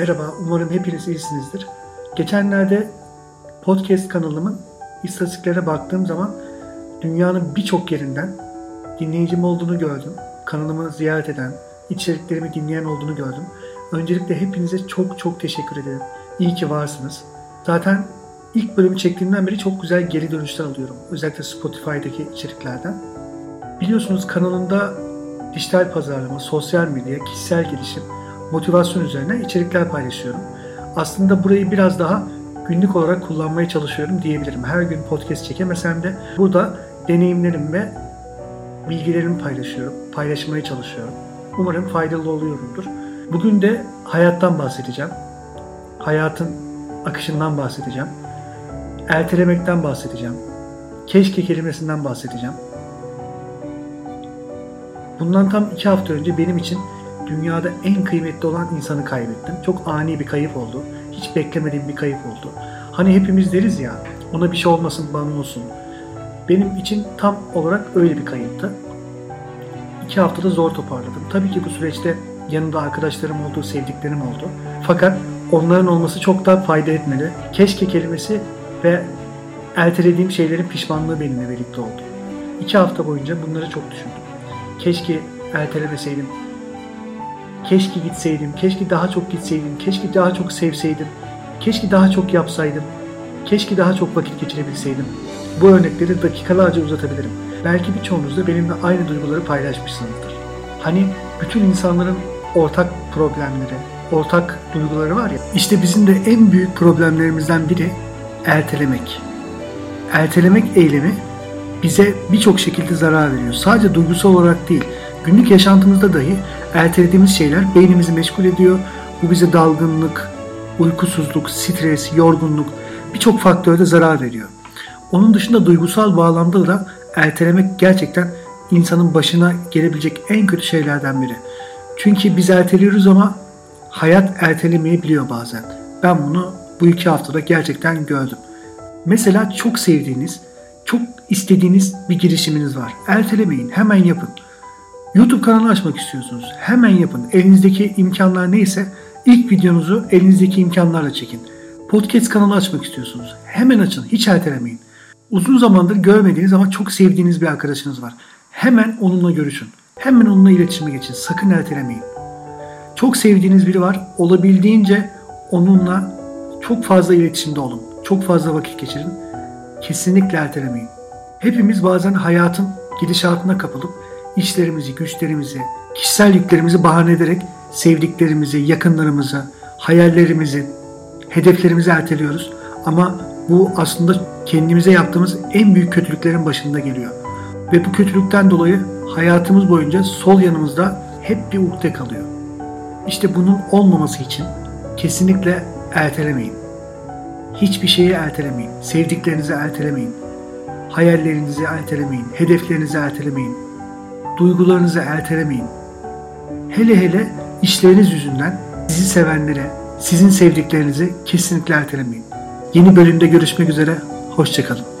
Merhaba, umarım hepiniz iyisinizdir. Geçenlerde podcast kanalımın istatistiklere baktığım zaman dünyanın birçok yerinden dinleyicim olduğunu gördüm. Kanalımı ziyaret eden, içeriklerimi dinleyen olduğunu gördüm. Öncelikle hepinize çok çok teşekkür ederim. İyi ki varsınız. Zaten ilk bölümü çektiğimden beri çok güzel geri dönüşler alıyorum. Özellikle Spotify'daki içeriklerden. Biliyorsunuz kanalımda dijital pazarlama, sosyal medya, kişisel gelişim, motivasyon üzerine içerikler paylaşıyorum. Aslında burayı biraz daha günlük olarak kullanmaya çalışıyorum diyebilirim. Her gün podcast çekemesem de burada deneyimlerim ve bilgilerimi paylaşıyorum, paylaşmaya çalışıyorum. Umarım faydalı oluyorumdur. Bugün de hayattan bahsedeceğim. Hayatın akışından bahsedeceğim. Ertelemekten bahsedeceğim. Keşke kelimesinden bahsedeceğim. Bundan tam iki hafta önce benim için dünyada en kıymetli olan insanı kaybettim. Çok ani bir kayıp oldu. Hiç beklemediğim bir kayıp oldu. Hani hepimiz deriz ya, ona bir şey olmasın, bana olsun. Benim için tam olarak öyle bir kayıptı. İki haftada zor toparladım. Tabii ki bu süreçte yanında arkadaşlarım oldu, sevdiklerim oldu. Fakat onların olması çok daha fayda etmeli. Keşke kelimesi ve ertelediğim şeylerin pişmanlığı benimle birlikte oldu. İki hafta boyunca bunları çok düşündüm. Keşke ertelemeseydim. Keşke gitseydim. Keşke daha çok gitseydim. Keşke daha çok sevseydim. Keşke daha çok yapsaydım. Keşke daha çok vakit geçirebilseydim. Bu örnekleri dakikalarca uzatabilirim. Belki birçoğunuz da benimle aynı duyguları paylaşmışsınızdır. Hani bütün insanların ortak problemleri, ortak duyguları var ya. İşte bizim de en büyük problemlerimizden biri ertelemek. Ertelemek eylemi bize birçok şekilde zarar veriyor. Sadece duygusal olarak değil, günlük yaşantımızda dahi ertelediğimiz şeyler beynimizi meşgul ediyor. Bu bize dalgınlık, uykusuzluk, stres, yorgunluk birçok faktörde zarar veriyor. Onun dışında duygusal bağlamda da ertelemek gerçekten insanın başına gelebilecek en kötü şeylerden biri. Çünkü biz erteliyoruz ama hayat ertelemeyebiliyor bazen. Ben bunu bu iki haftada gerçekten gördüm. Mesela çok sevdiğiniz, çok istediğiniz bir girişiminiz var. Ertelemeyin, hemen yapın. YouTube kanalı açmak istiyorsunuz. Hemen yapın. Elinizdeki imkanlar neyse ilk videonuzu elinizdeki imkanlarla çekin. Podcast kanalı açmak istiyorsunuz. Hemen açın. Hiç ertelemeyin. Uzun zamandır görmediğiniz ama çok sevdiğiniz bir arkadaşınız var. Hemen onunla görüşün. Hemen onunla iletişime geçin. Sakın ertelemeyin. Çok sevdiğiniz biri var. Olabildiğince onunla çok fazla iletişimde olun. Çok fazla vakit geçirin. Kesinlikle ertelemeyin. Hepimiz bazen hayatın gidişatına kapılıp işlerimizi, güçlerimizi, kişisel yüklerimizi bahane ederek sevdiklerimizi, yakınlarımızı, hayallerimizi, hedeflerimizi erteliyoruz. Ama bu aslında kendimize yaptığımız en büyük kötülüklerin başında geliyor. Ve bu kötülükten dolayı hayatımız boyunca sol yanımızda hep bir ukde kalıyor. İşte bunun olmaması için kesinlikle ertelemeyin. Hiçbir şeyi ertelemeyin. Sevdiklerinizi ertelemeyin. Hayallerinizi ertelemeyin. Hedeflerinizi ertelemeyin. Duygularınızı ertelemeyin. Hele hele işleriniz yüzünden sizi sevenlere, sizin sevdiklerinizi kesinlikle ertelemeyin. Yeni bölümde görüşmek üzere. Hoşçakalın.